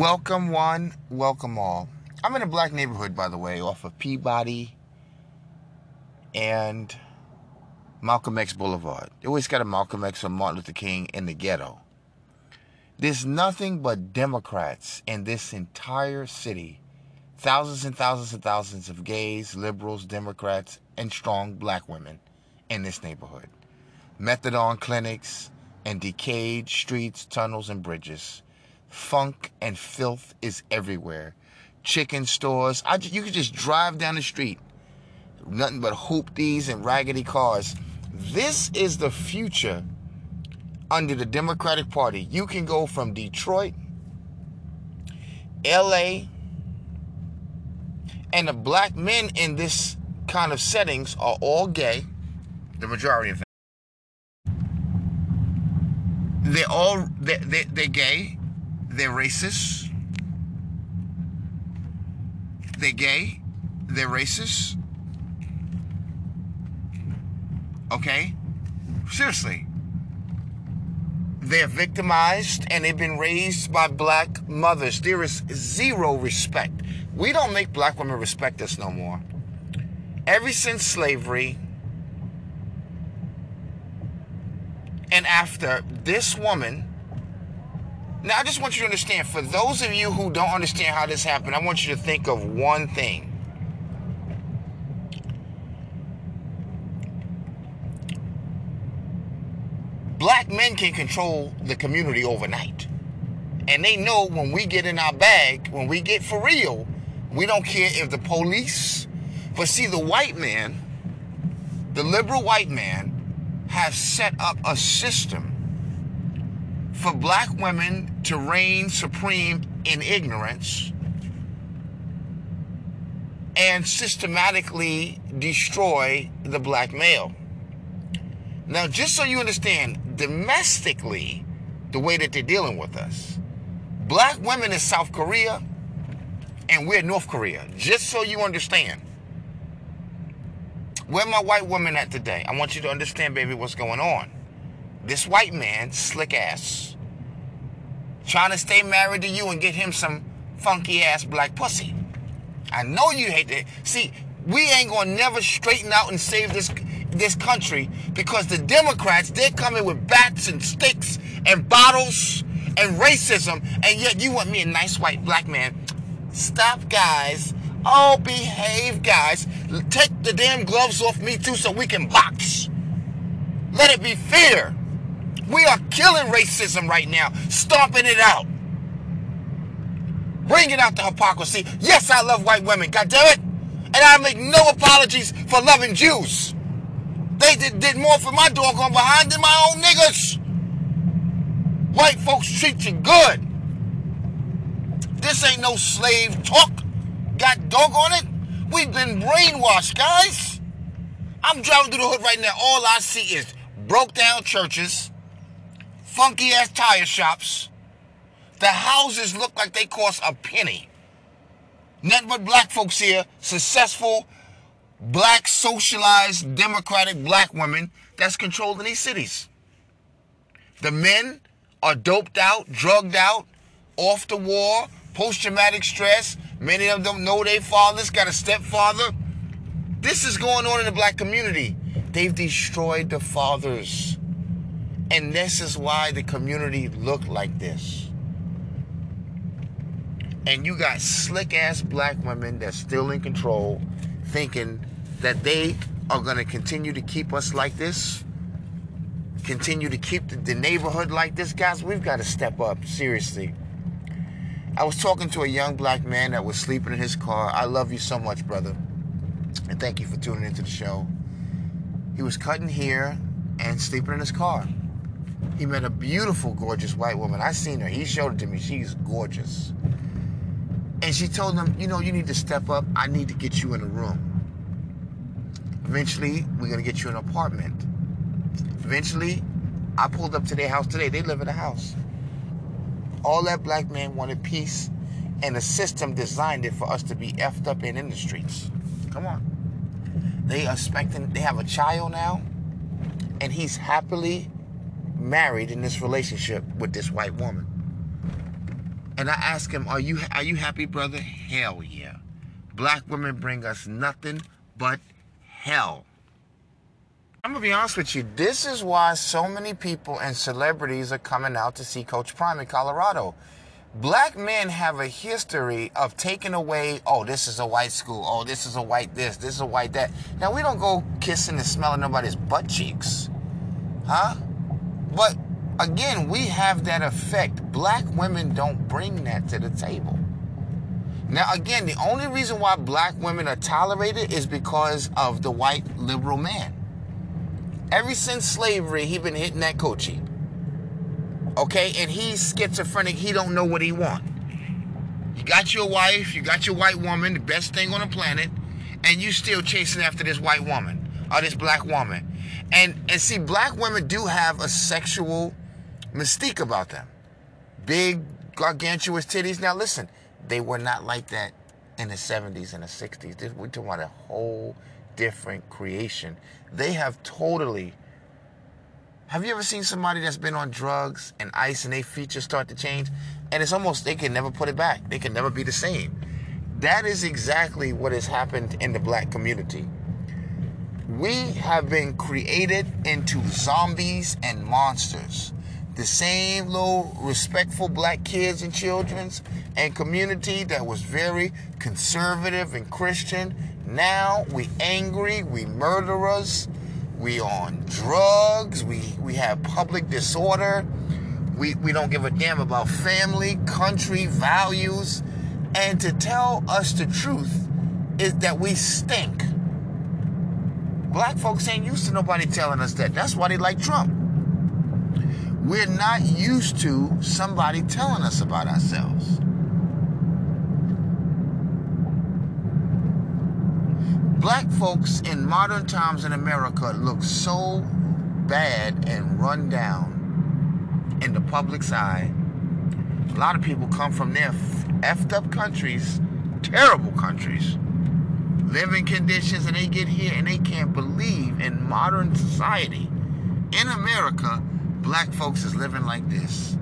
Welcome one, welcome all. I'm in a black neighborhood, by the way, off of Peabody and Malcolm X Boulevard. They always got a Malcolm X or Martin Luther King in the ghetto. There's nothing but Democrats in this entire city. Thousands and thousands and thousands of gays, liberals, Democrats, and strong black women in this neighborhood. Methadone clinics and decayed streets, tunnels, and bridges funk and filth is everywhere. Chicken stores. I you could just drive down the street. Nothing but hoopties and raggedy cars. This is the future under the Democratic Party. You can go from Detroit, LA, and the black men in this kind of settings are all gay, the majority of them. They're all they're, they're, they're gay they're racist. They're gay. They're racist. Okay? Seriously. They're victimized and they've been raised by black mothers. There is zero respect. We don't make black women respect us no more. Ever since slavery and after, this woman now, I just want you to understand for those of you who don't understand how this happened, I want you to think of one thing. Black men can control the community overnight. And they know when we get in our bag, when we get for real, we don't care if the police. But see, the white man, the liberal white man, has set up a system for black women to reign supreme in ignorance and systematically destroy the black male. Now, just so you understand, domestically, the way that they're dealing with us, black women in South Korea and we're North Korea. Just so you understand. Where my white woman at today? I want you to understand, baby, what's going on. This white man, slick ass, trying to stay married to you and get him some funky ass black pussy. I know you hate that. See, we ain't gonna never straighten out and save this this country because the Democrats they're coming with bats and sticks and bottles and racism, and yet you want me a nice white black man. Stop, guys. Oh, behave, guys. Take the damn gloves off me too so we can box. Let it be fair. We are killing racism right now, stomping it out. Bringing out the hypocrisy. Yes, I love white women, God damn it. And I make no apologies for loving Jews. They did, did more for my doggone behind than my own niggas. White folks treat you good. This ain't no slave talk. Got dog on it. We've been brainwashed, guys. I'm driving through the hood right now. All I see is broke down churches, funky ass tire shops. The houses look like they cost a penny. Nothing but black folks here, successful, black, socialized, democratic black women that's controlling these cities. The men are doped out, drugged out, off the war, post traumatic stress. Many of them know their fathers, got a stepfather. This is going on in the black community. They've destroyed the fathers. And this is why the community look like this. And you got slick ass black women that's still in control, thinking that they are going to continue to keep us like this, continue to keep the, the neighborhood like this. Guys, we've got to step up, seriously. I was talking to a young black man that was sleeping in his car. I love you so much, brother. And thank you for tuning into the show. He was cutting hair and sleeping in his car he met a beautiful, gorgeous white woman. I seen her. He showed it to me. She's gorgeous. And she told him, you know, you need to step up. I need to get you in a room. Eventually, we're to get you an apartment. Eventually, I pulled up to their house today. They live in a house. All that black man wanted peace, and the system designed it for us to be effed up and in the streets. Come on. They are expecting, they have a child now, and he's happily married in this relationship with this white woman. And I ask him, "Are you are you happy, brother?" Hell yeah. Black women bring us nothing but hell. I'm gonna be honest with you. This is why so many people and celebrities are coming out to see Coach Prime in Colorado. Black men have a history of taking away, oh, this is a white school, oh, this is a white this, this is a white that. Now, we don't go kissing and smelling nobody's butt cheeks. Huh? But again, we have that effect. Black women don't bring that to the table. Now, again, the only reason why black women are tolerated is because of the white liberal man. Ever since slavery, he been hitting that coochie. Okay, and he's schizophrenic. He don't know what he want. You got your wife, you got your white woman, the best thing on the planet, and you still chasing after this white woman or this black woman. And and see, black women do have a sexual mystique about them. Big, gargantuous titties. Now listen, they were not like that in the 70s and the 60s. We're talking about a whole different creation. They have totally. Have you ever seen somebody that's been on drugs and ice and their features start to change? And it's almost, they can never put it back. They can never be the same. That is exactly what has happened in the black community. We have been created into zombies and monsters. The same little respectful black kids and children's and community that was very conservative and Christian now we angry, we murderers, we on drugs, we, we have public disorder, we, we don't give a damn about family, country, values. And to tell us the truth is that we stink. Black folks ain't used to nobody telling us that. That's why they like Trump. We're not used to somebody telling us about ourselves. black folks in modern times in America look so bad and run down in the public's eye. A lot of people come from their effed up countries, terrible countries, living conditions, and they get here and they can't believe in modern society, in America, black folks is living like this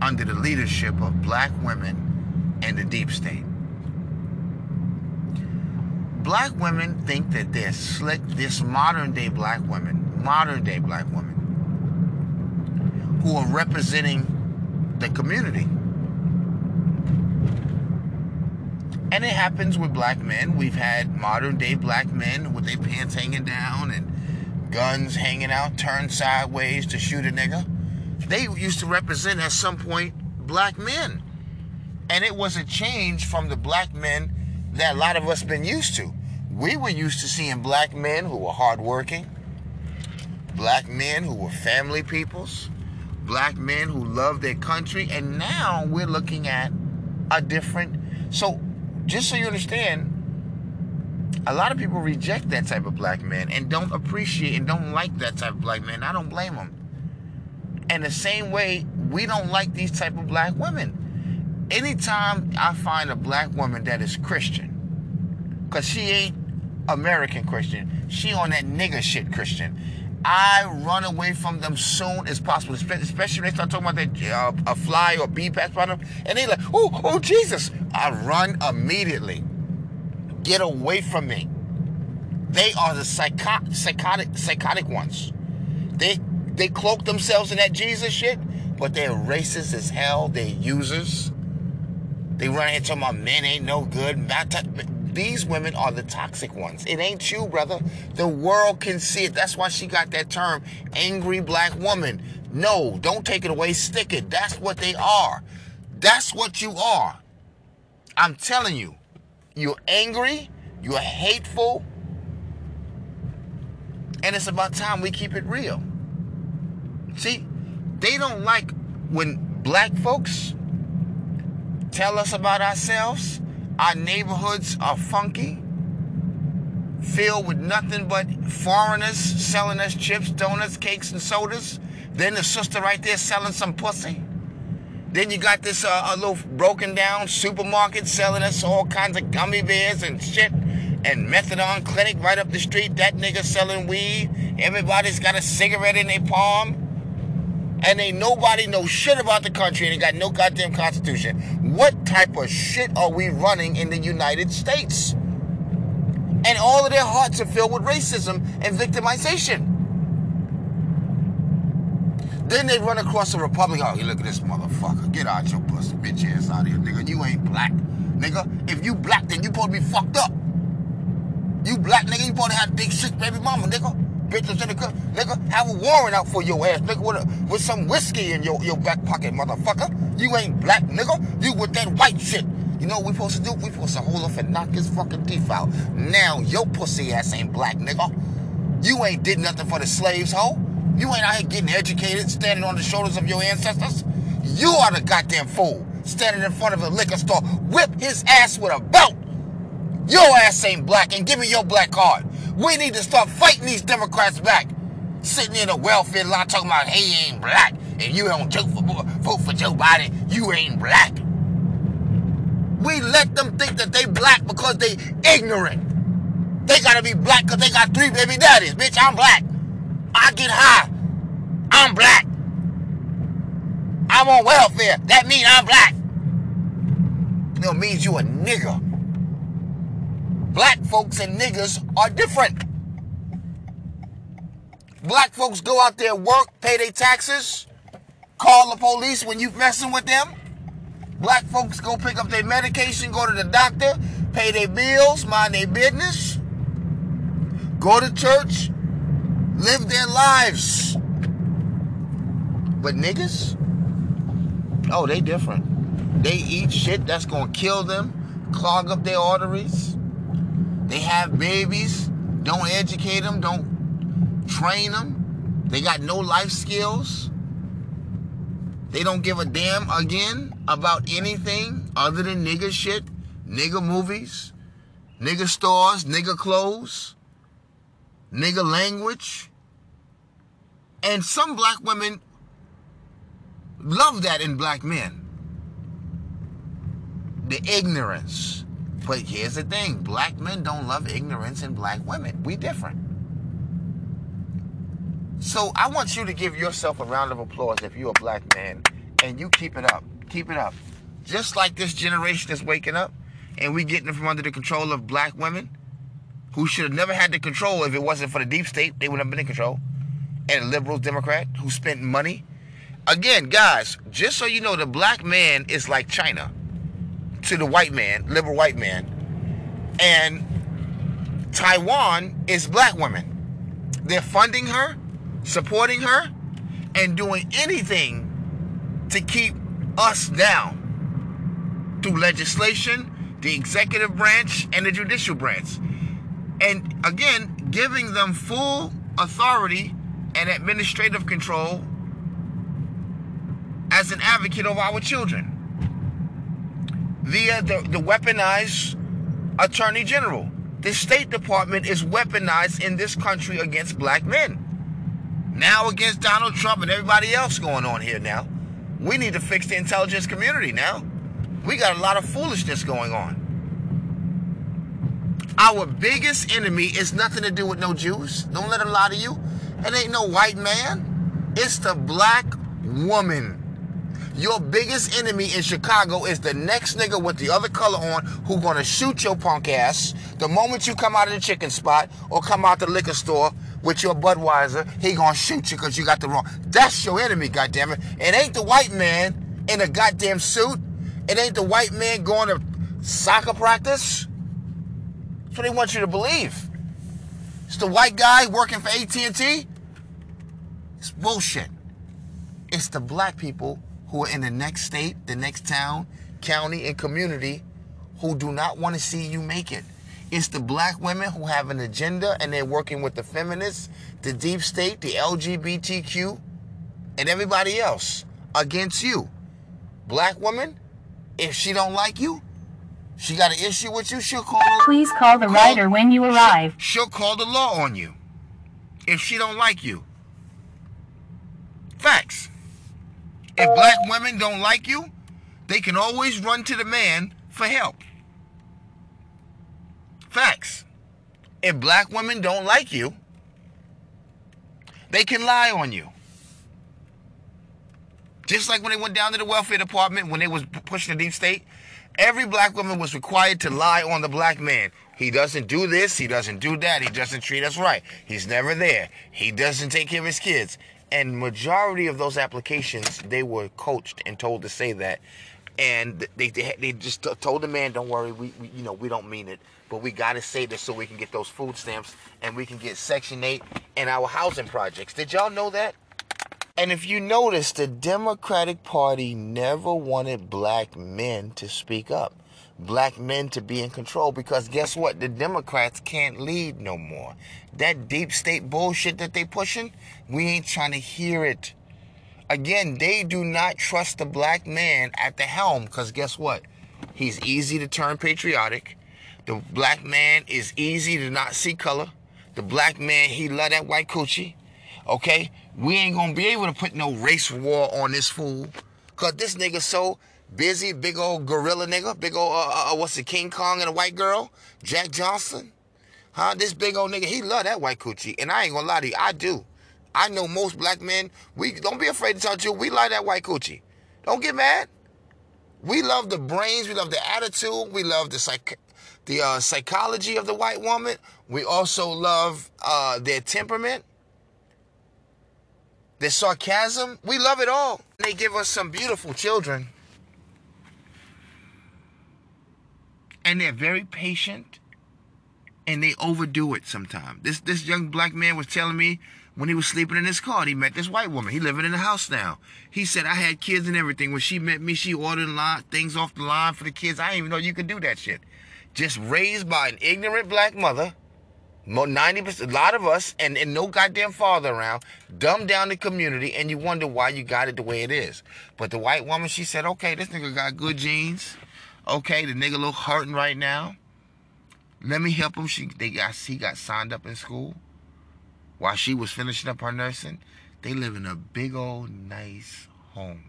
under the leadership of black women and the deep state black women think that they're slick, this modern day black women, modern day black women, who are representing the community. And it happens with black men. We've had modern day black men with their pants hanging down and guns hanging out, turned sideways to shoot a nigga. They used to represent at some point black men. And it was a change from the black men that a lot of us been used to. We were used to seeing black men who were hardworking, black men who were family peoples, black men who loved their country, and now we're looking at a different. So, just so you understand, a lot of people reject that type of black man and don't appreciate and don't like that type of black man. I don't blame them. And the same way, we don't like these type of black women anytime I find a black woman that is Christian, because she ain't American Christian, she on that nigga shit Christian, I run away from them soon as possible, especially when they start talking about that uh, a fly or bee pass by them, and they like, oh, oh Jesus! I run immediately. Get away from me. They are the psycho- psychotic, psychotic ones. They they cloak themselves in that Jesus shit, but they're racist as hell. They're users. They run here about men ain't no good. These women are the toxic ones. It ain't you, brother. The world can see it. That's why she got that term, angry black woman. No, don't take it away. Stick it. That's what they are. That's what you are. I'm telling you. You're angry. You're hateful. And it's about time we keep it real. See, they don't like when black folks tell us about ourselves. Our neighborhoods are funky, filled with nothing but foreigners selling us chips, donuts, cakes, and sodas. Then the sister right there selling some pussy. Then you got this uh, a little broken down supermarket selling us all kinds of gummy bears and shit. And methadone clinic right up the street. That nigga selling weed. Everybody's got a cigarette in their palm. And ain't nobody know shit about the country and ain't got no goddamn constitution. What type of shit are we running in the United States? And all of their hearts are filled with racism and victimization. Then they run across a Republic. Oh, look at this motherfucker. Get out your pussy, bitch ass out of here, nigga. You ain't black, nigga. If you black, then you supposed to be fucked up. You black nigga, you supposed to have big shit baby mama, nigga. Bitches in the cup, nigga. Have a warrant out for your ass, nigga, with, a, with some whiskey in your, your back pocket, motherfucker. You ain't black, nigga. You with that white shit. You know what we supposed to do? We supposed to hold up and knock his fucking teeth out. Now your pussy ass ain't black, nigga. You ain't did nothing for the slaves, hoe. You ain't out here getting educated, standing on the shoulders of your ancestors. You are the goddamn fool, standing in front of a liquor store. Whip his ass with a belt. Your ass ain't black, and give me your black card. We need to start fighting these Democrats back. Sitting in a welfare lot talking about he ain't black, and you don't vote for, vote for Joe Biden. You ain't black. We let them think that they black because they ignorant. They gotta be black because they got three baby daddies. Bitch, I'm black. I get high. I'm black. I'm on welfare. That means I'm black. It means you a nigger. Black folks and niggers are different. Black folks go out there, work, pay their taxes, call the police when you messing with them. Black folks go pick up their medication, go to the doctor, pay their bills, mind their business, go to church, live their lives. But niggas, oh, they different. They eat shit that's gonna kill them, clog up their arteries. They have babies, don't educate them, don't train them. They got no life skills. They don't give a damn again about anything other than nigga shit, nigga movies, nigga stores, nigga clothes, nigga language. And some black women love that in black men. The ignorance. But here's the thing black men don't love ignorance in black women. We different. So I want you to give yourself a round of applause if you're a black man and you keep it up. Keep it up. Just like this generation is waking up and we getting from under the control of black women who should have never had the control if it wasn't for the deep state, they would have been in control. And a liberal Democrat who spent money. Again, guys, just so you know, the black man is like China the white man, liberal white man. And Taiwan is black women. They're funding her supporting her, and doing anything to keep us down through legislation, the executive branch, and the judicial branch. And again, giving them full authority and administrative control as an advocate of our children via the, the weaponized attorney general. The State Department is weaponized in this country against black men. Now against Donald Trump and everybody else going on here now. We need to fix the intelligence community now. We got a lot of foolishness going on. Our biggest enemy is nothing to do with no Jews. Don't let them lie to you. It ain't no white man. It's the black woman. Your biggest enemy in Chicago is the next nigga with the other color on who gonna shoot your punk ass the moment you come out of the chicken spot or come out the liquor store with your Budweiser, he gonna shoot you because you got the wrong. That's your enemy, goddammit. It ain't the white man in a goddamn suit. It ain't the white man going to soccer practice. That's what they want you to believe. It's the white guy working for AT&T. It's bullshit. It's the black people who are in the next state, the next town, county, and community who do not want to see you make it. It's the black women who have an agenda and they're working with the feminists, the deep state, the LGBTQ, and everybody else against you. Black woman, if she don't like you, she got an issue with you, she'll call Please call the call, writer when you arrive. She'll, she'll call the law on you if she don't like you. Facts. If black women don't like you, they can always run to the man for help. Facts. If black women don't like you, they can lie on you. Just like when they went down to the welfare department when they was pushing the deep state, every black woman was required to lie on the black man. He doesn't do this, he doesn't do that, he doesn't treat us right. He's never there. He doesn't take care of his kids. And majority of those applications, they were coached and told to say that. And they they, they just told the man, "Don't worry, we, we you know we don't mean it, but we got to say this so we can get those food stamps and we can get Section 8 and our housing projects." Did y'all know that? And if you notice, the Democratic Party never wanted black men to speak up, black men to be in control, because guess what? The Democrats can't lead no more. That deep state bullshit that they pushing, we ain't trying to hear it. Again, they do not trust the black man at the helm, because guess what? He's easy to turn patriotic. The black man is easy to not see color. The black man, he love that white coochie. Okay? We ain't gonna be able to put no race war on this fool. Cause this nigga so busy, big old gorilla nigga, big old, uh, uh, uh, what's it, King Kong and a white girl? Jack Johnson? Huh? This big old nigga, he love that white coochie. And I ain't gonna lie to you, I do. I know most black men, we don't be afraid to to you. We like that white coochie. Don't get mad. We love the brains, we love the attitude, we love the psych the uh, psychology of the white woman. We also love uh, their temperament. their sarcasm, we love it all. They give us some beautiful children. And they're very patient and they overdo it sometimes. This this young black man was telling me when he was sleeping in his car, he met this white woman. He living in the house now. He said, I had kids and everything. When she met me, she ordered line, things off the line for the kids. I didn't even know you could do that shit. Just raised by an ignorant black mother 90%, a lot of us, and, and no goddamn father around, dumb down the community, and you wonder why you got it the way it is. But the white woman, she said, okay, this nigga got good genes. Okay, the nigga look hurting right now. Let me help him. She, they got, he got signed up in school while she was finishing up her nursing. They live in a big old nice home.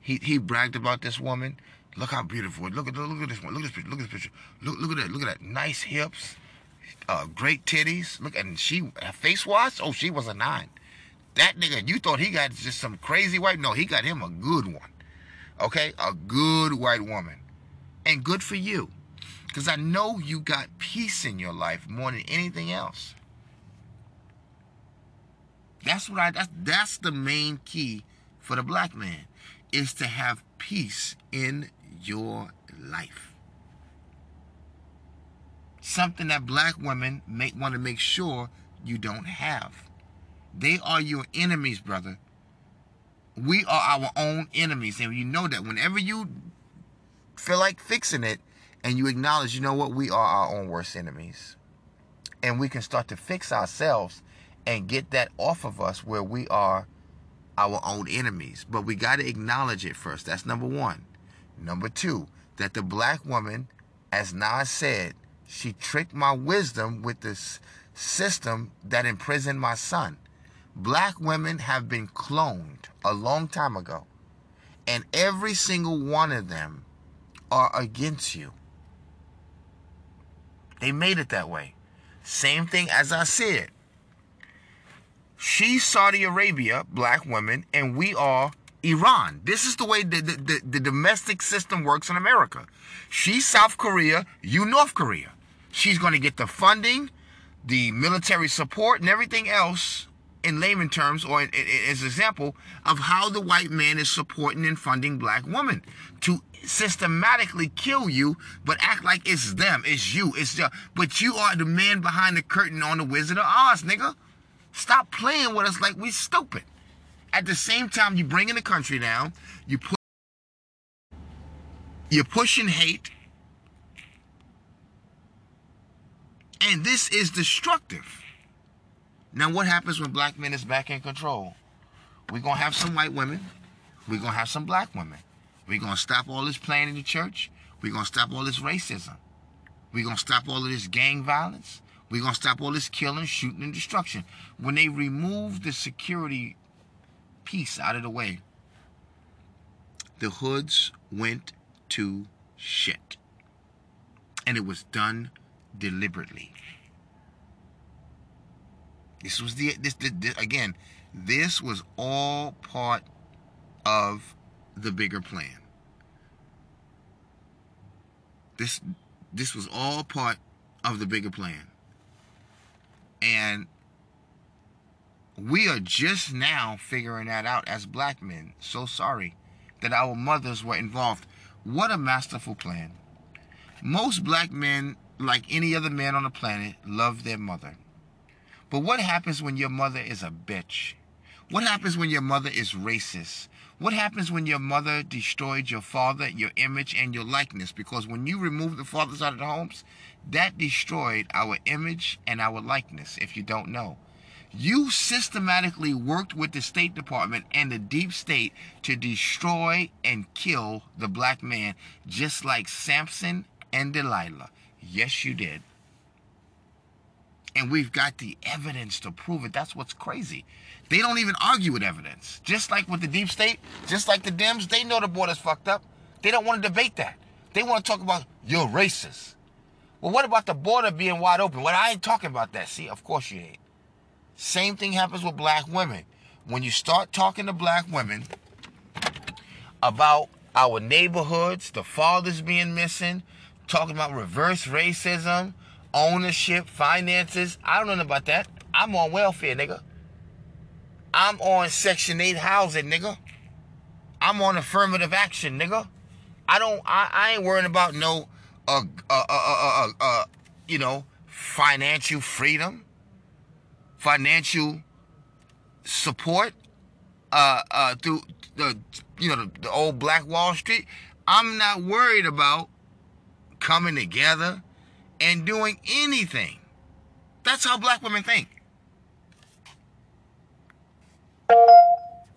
He, he bragged about this woman. Look how beautiful. Look at look at this one. Look at this picture. Look at this picture. Look look at that. Look at that. Nice hips uh, great titties. Look, and she her face wash. Oh, she was a nine. That nigga, you thought he got just some crazy white? No, he got him a good one. Okay, a good white woman, and good for you, because I know you got peace in your life more than anything else. That's what I. That's that's the main key for the black man, is to have peace in your life something that black women make want to make sure you don't have. They are your enemies, brother. We are our own enemies. And you know that whenever you feel like fixing it and you acknowledge, you know what, we are our own worst enemies. And we can start to fix ourselves and get that off of us where we are our own enemies. But we got to acknowledge it first. That's number one. Number two, that the black woman, as Nas said, she tricked my wisdom with this system that imprisoned my son. Black women have been cloned a long time ago, and every single one of them are against you. They made it that way. Same thing as I said. She's Saudi Arabia, black women, and we are Iran. This is the way the, the, the, the domestic system works in America. She's South Korea, you North Korea. She's going to get the funding, the military support, and everything else in layman terms, or as example of how the white man is supporting and funding black women to systematically kill you, but act like it's them, it's you, it's the, but you are the man behind the curtain on the Wizard of Oz, nigga. Stop playing with us like we stupid. At the same time, you bringing the country down, you put, you're pushing hate, And this is destructive. Now, what happens when black men is back in control? We're going to have some white women. We're going to have some black women. We're going to stop all this playing in the church. We're going to stop all this racism. We're going to stop all of this gang violence. We're going to stop all this killing, shooting, and destruction. When they remove the security piece out of the way, the hoods went to shit. And it was done deliberately. This was the this, this, this, again. This was all part of the bigger plan. This this was all part of the bigger plan. And we are just now figuring that out as black men. So sorry that our mothers were involved. What a masterful plan. Most black men, like any other man on the planet, love their mother. But what happens when your mother is a bitch? What happens when your mother is racist? What happens when your mother destroyed your father, your image, and your likeness? Because when you remove the fathers out of the homes, that destroyed our image and our likeness, if you don't know. You systematically worked with the State Department and the deep state to destroy and kill the black man, just like Samson and Delilah. Yes, you did. And we've got the evidence to prove it. That's what's crazy. They don't even argue with evidence. Just like with the deep state, just like the Dems, they know the border's fucked up. They don't want to debate that. They want to talk about you're racist. Well, what about the border being wide open? Well, I ain't talking about that. See, of course you ain't. Same thing happens with black women. When you start talking to black women about our neighborhoods, the fathers being missing, talking about reverse racism, ownership, finances. I don't know about that. I'm on welfare, nigga. I'm on Section 8 housing, nigga. I'm on affirmative action, nigga. I don't, I, I ain't worrying about no, uh, uh, uh, uh, uh, uh, you know, financial freedom, financial support, uh, uh, through the, you know, the, the old Black Wall Street. I'm not worried about coming together and doing anything. That's how black women think.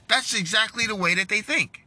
That's exactly the way that they think.